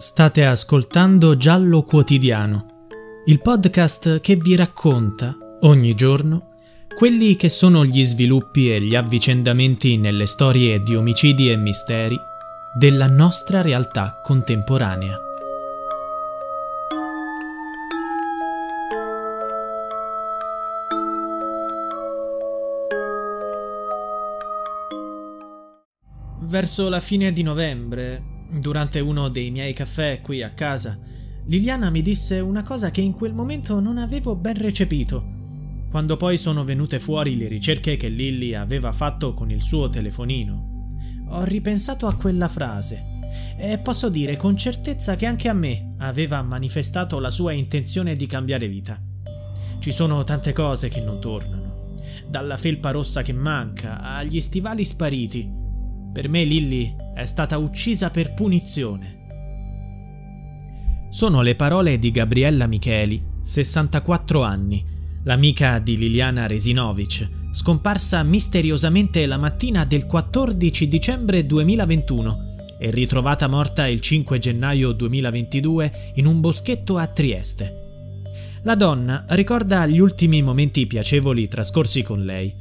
State ascoltando Giallo Quotidiano, il podcast che vi racconta ogni giorno quelli che sono gli sviluppi e gli avvicendamenti nelle storie di omicidi e misteri della nostra realtà contemporanea. Verso la fine di novembre, Durante uno dei miei caffè qui a casa, Liliana mi disse una cosa che in quel momento non avevo ben recepito. Quando poi sono venute fuori le ricerche che Lilly aveva fatto con il suo telefonino, ho ripensato a quella frase e posso dire con certezza che anche a me aveva manifestato la sua intenzione di cambiare vita. Ci sono tante cose che non tornano, dalla felpa rossa che manca agli stivali spariti. Per me Lilly è stata uccisa per punizione. Sono le parole di Gabriella Micheli, 64 anni, l'amica di Liliana Resinovic, scomparsa misteriosamente la mattina del 14 dicembre 2021 e ritrovata morta il 5 gennaio 2022 in un boschetto a Trieste. La donna ricorda gli ultimi momenti piacevoli trascorsi con lei.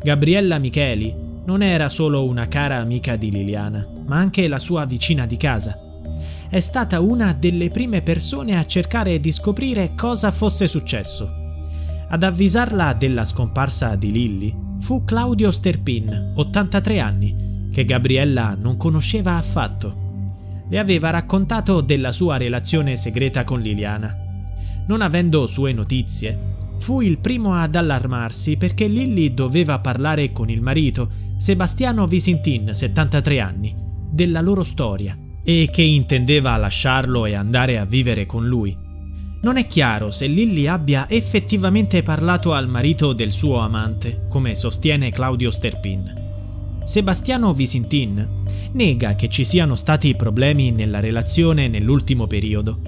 Gabriella Micheli non era solo una cara amica di Liliana, ma anche la sua vicina di casa. È stata una delle prime persone a cercare di scoprire cosa fosse successo. Ad avvisarla della scomparsa di Lilly fu Claudio Sterpin, 83 anni, che Gabriella non conosceva affatto. Le aveva raccontato della sua relazione segreta con Liliana. Non avendo sue notizie, fu il primo ad allarmarsi perché Lilly doveva parlare con il marito Sebastiano Visintin, 73 anni, della loro storia e che intendeva lasciarlo e andare a vivere con lui. Non è chiaro se Lilly abbia effettivamente parlato al marito del suo amante, come sostiene Claudio Sterpin. Sebastiano Visintin nega che ci siano stati problemi nella relazione nell'ultimo periodo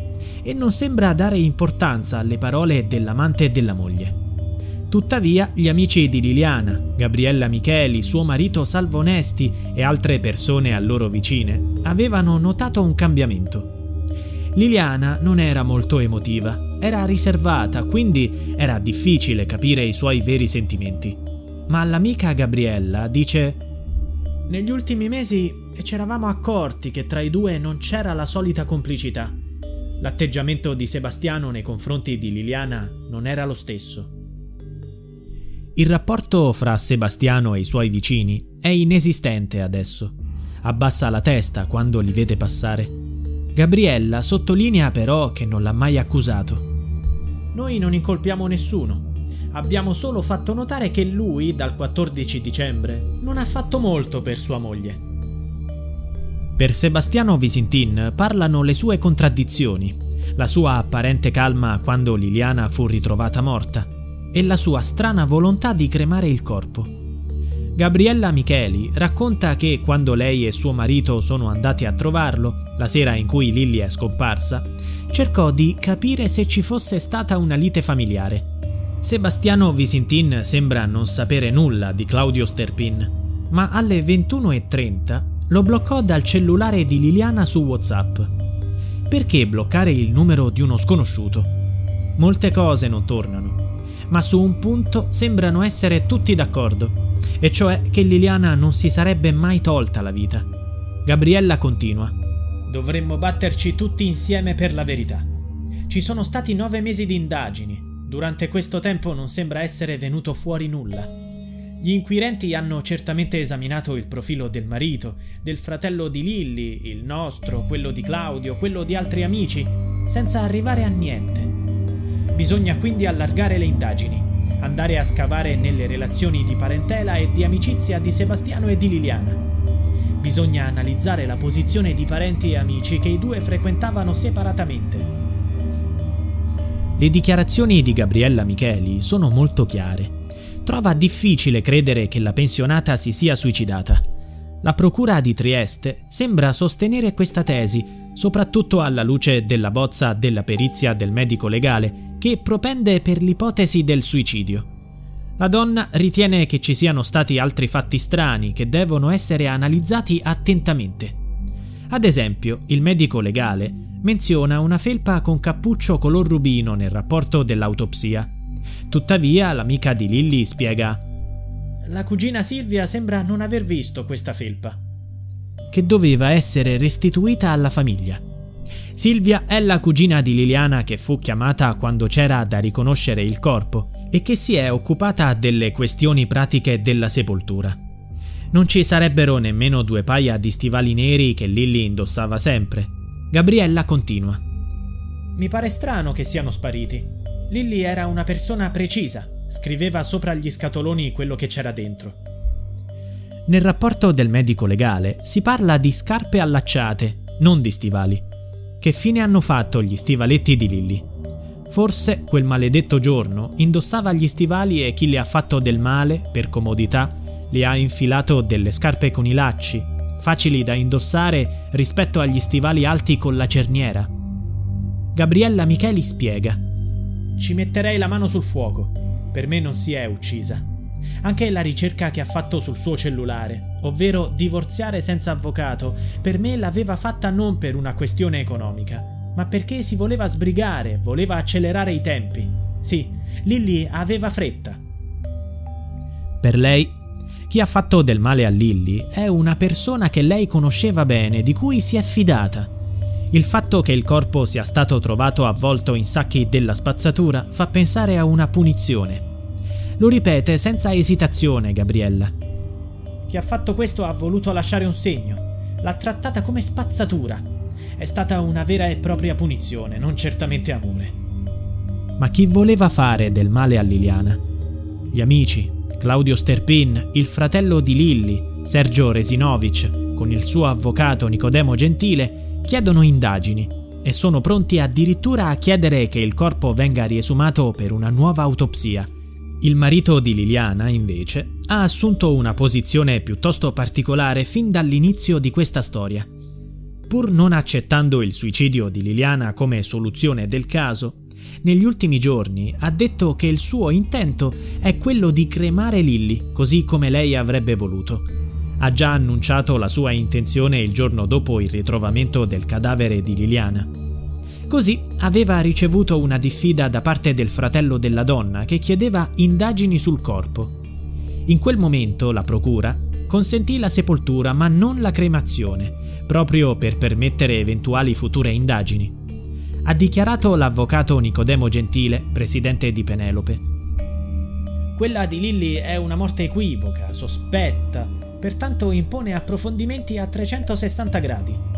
e non sembra dare importanza alle parole dell'amante e della moglie. Tuttavia, gli amici di Liliana, Gabriella Micheli, suo marito Salvo Onesti e altre persone a loro vicine avevano notato un cambiamento. Liliana non era molto emotiva, era riservata, quindi era difficile capire i suoi veri sentimenti. Ma l'amica Gabriella dice: Negli ultimi mesi ci eravamo accorti che tra i due non c'era la solita complicità. L'atteggiamento di Sebastiano nei confronti di Liliana non era lo stesso. Il rapporto fra Sebastiano e i suoi vicini è inesistente adesso. Abbassa la testa quando li vede passare. Gabriella sottolinea però che non l'ha mai accusato. Noi non incolpiamo nessuno. Abbiamo solo fatto notare che lui, dal 14 dicembre, non ha fatto molto per sua moglie. Per Sebastiano Visintin parlano le sue contraddizioni, la sua apparente calma quando Liliana fu ritrovata morta, e la sua strana volontà di cremare il corpo. Gabriella Micheli racconta che quando lei e suo marito sono andati a trovarlo, la sera in cui Lilly è scomparsa, cercò di capire se ci fosse stata una lite familiare. Sebastiano Visintin sembra non sapere nulla di Claudio Sterpin, ma alle 21.30 lo bloccò dal cellulare di Liliana su WhatsApp. Perché bloccare il numero di uno sconosciuto? Molte cose non tornano ma su un punto sembrano essere tutti d'accordo, e cioè che Liliana non si sarebbe mai tolta la vita. Gabriella continua. Dovremmo batterci tutti insieme per la verità. Ci sono stati nove mesi di indagini. Durante questo tempo non sembra essere venuto fuori nulla. Gli inquirenti hanno certamente esaminato il profilo del marito, del fratello di Lilly, il nostro, quello di Claudio, quello di altri amici, senza arrivare a niente. Bisogna quindi allargare le indagini, andare a scavare nelle relazioni di parentela e di amicizia di Sebastiano e di Liliana. Bisogna analizzare la posizione di parenti e amici che i due frequentavano separatamente. Le dichiarazioni di Gabriella Micheli sono molto chiare. Trova difficile credere che la pensionata si sia suicidata. La Procura di Trieste sembra sostenere questa tesi, soprattutto alla luce della bozza della perizia del medico legale che propende per l'ipotesi del suicidio. La donna ritiene che ci siano stati altri fatti strani che devono essere analizzati attentamente. Ad esempio, il medico legale menziona una felpa con cappuccio color rubino nel rapporto dell'autopsia. Tuttavia, l'amica di Lilly spiega: La cugina Silvia sembra non aver visto questa felpa, che doveva essere restituita alla famiglia. Silvia è la cugina di Liliana che fu chiamata quando c'era da riconoscere il corpo e che si è occupata delle questioni pratiche della sepoltura. Non ci sarebbero nemmeno due paia di stivali neri che Lilly indossava sempre. Gabriella continua. Mi pare strano che siano spariti. Lilly era una persona precisa, scriveva sopra gli scatoloni quello che c'era dentro. Nel rapporto del medico legale si parla di scarpe allacciate, non di stivali. Che fine hanno fatto gli stivaletti di Lilly? Forse quel maledetto giorno indossava gli stivali e chi le ha fatto del male, per comodità, le ha infilato delle scarpe con i lacci, facili da indossare rispetto agli stivali alti con la cerniera. Gabriella Micheli spiega. Ci metterei la mano sul fuoco. Per me non si è uccisa. Anche la ricerca che ha fatto sul suo cellulare, ovvero divorziare senza avvocato, per me l'aveva fatta non per una questione economica, ma perché si voleva sbrigare, voleva accelerare i tempi. Sì, Lilly aveva fretta. Per lei chi ha fatto del male a Lilly è una persona che lei conosceva bene, di cui si è fidata. Il fatto che il corpo sia stato trovato avvolto in sacchi della spazzatura fa pensare a una punizione. Lo ripete senza esitazione Gabriella. Chi ha fatto questo ha voluto lasciare un segno. L'ha trattata come spazzatura. È stata una vera e propria punizione, non certamente amore. Ma chi voleva fare del male a Liliana? Gli amici, Claudio Sterpin, il fratello di Lilli, Sergio Resinovic, con il suo avvocato Nicodemo Gentile, chiedono indagini e sono pronti addirittura a chiedere che il corpo venga riesumato per una nuova autopsia. Il marito di Liliana, invece, ha assunto una posizione piuttosto particolare fin dall'inizio di questa storia. Pur non accettando il suicidio di Liliana come soluzione del caso, negli ultimi giorni ha detto che il suo intento è quello di cremare Lilly, così come lei avrebbe voluto. Ha già annunciato la sua intenzione il giorno dopo il ritrovamento del cadavere di Liliana. Così aveva ricevuto una diffida da parte del fratello della donna che chiedeva indagini sul corpo. In quel momento la procura consentì la sepoltura ma non la cremazione, proprio per permettere eventuali future indagini ha dichiarato l'avvocato Nicodemo Gentile, presidente di Penelope. Quella di Lilly è una morte equivoca, sospetta, pertanto impone approfondimenti a 360 gradi.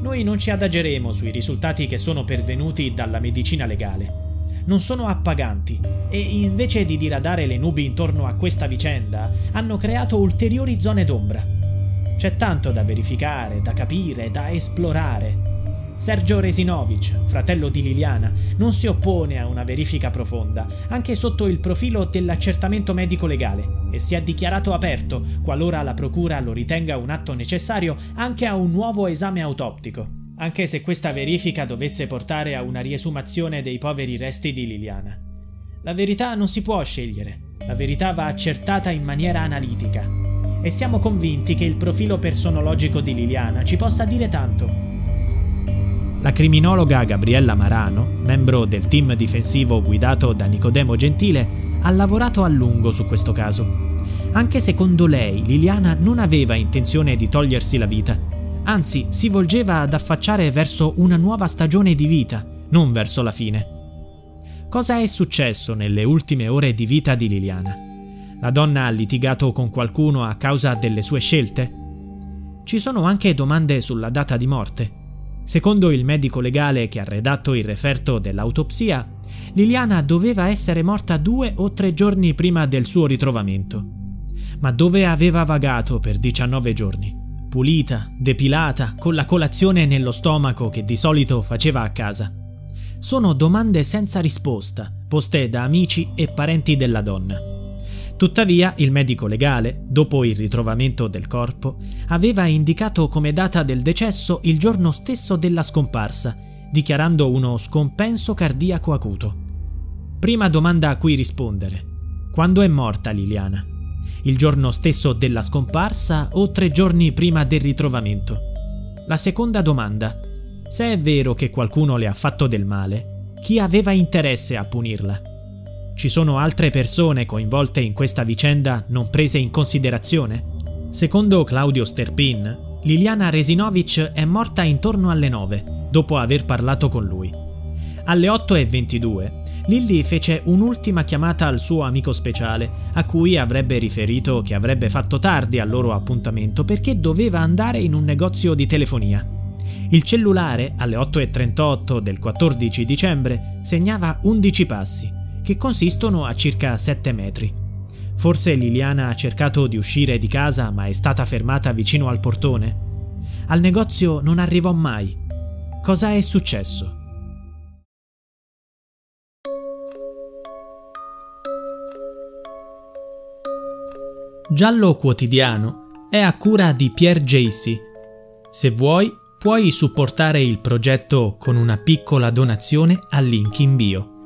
Noi non ci adageremo sui risultati che sono pervenuti dalla medicina legale. Non sono appaganti e invece di diradare le nubi intorno a questa vicenda, hanno creato ulteriori zone d'ombra. C'è tanto da verificare, da capire, da esplorare. Sergio Resinovic, fratello di Liliana, non si oppone a una verifica profonda, anche sotto il profilo dell'accertamento medico legale, e si è dichiarato aperto, qualora la Procura lo ritenga un atto necessario, anche a un nuovo esame autoptico, anche se questa verifica dovesse portare a una riesumazione dei poveri resti di Liliana. La verità non si può scegliere, la verità va accertata in maniera analitica, e siamo convinti che il profilo personologico di Liliana ci possa dire tanto la criminologa Gabriella Marano, membro del team difensivo guidato da Nicodemo Gentile, ha lavorato a lungo su questo caso. Anche secondo lei, Liliana non aveva intenzione di togliersi la vita, anzi si volgeva ad affacciare verso una nuova stagione di vita, non verso la fine. Cosa è successo nelle ultime ore di vita di Liliana? La donna ha litigato con qualcuno a causa delle sue scelte? Ci sono anche domande sulla data di morte. Secondo il medico legale che ha redatto il referto dell'autopsia, Liliana doveva essere morta due o tre giorni prima del suo ritrovamento. Ma dove aveva vagato per 19 giorni? Pulita, depilata, con la colazione nello stomaco che di solito faceva a casa. Sono domande senza risposta, poste da amici e parenti della donna. Tuttavia, il medico legale, dopo il ritrovamento del corpo, aveva indicato come data del decesso il giorno stesso della scomparsa, dichiarando uno scompenso cardiaco acuto. Prima domanda a cui rispondere. Quando è morta Liliana? Il giorno stesso della scomparsa o tre giorni prima del ritrovamento? La seconda domanda. Se è vero che qualcuno le ha fatto del male, chi aveva interesse a punirla? Ci sono altre persone coinvolte in questa vicenda non prese in considerazione? Secondo Claudio Sterpin, Liliana Resinovic è morta intorno alle 9, dopo aver parlato con lui. Alle 8.22 Lilly fece un'ultima chiamata al suo amico speciale, a cui avrebbe riferito che avrebbe fatto tardi al loro appuntamento perché doveva andare in un negozio di telefonia. Il cellulare, alle 8.38 del 14 dicembre, segnava 11 passi, che consistono a circa 7 metri. Forse Liliana ha cercato di uscire di casa ma è stata fermata vicino al portone? Al negozio non arrivò mai. Cosa è successo? Giallo Quotidiano è a cura di Pierre Jacy. Se vuoi, puoi supportare il progetto con una piccola donazione al link in bio.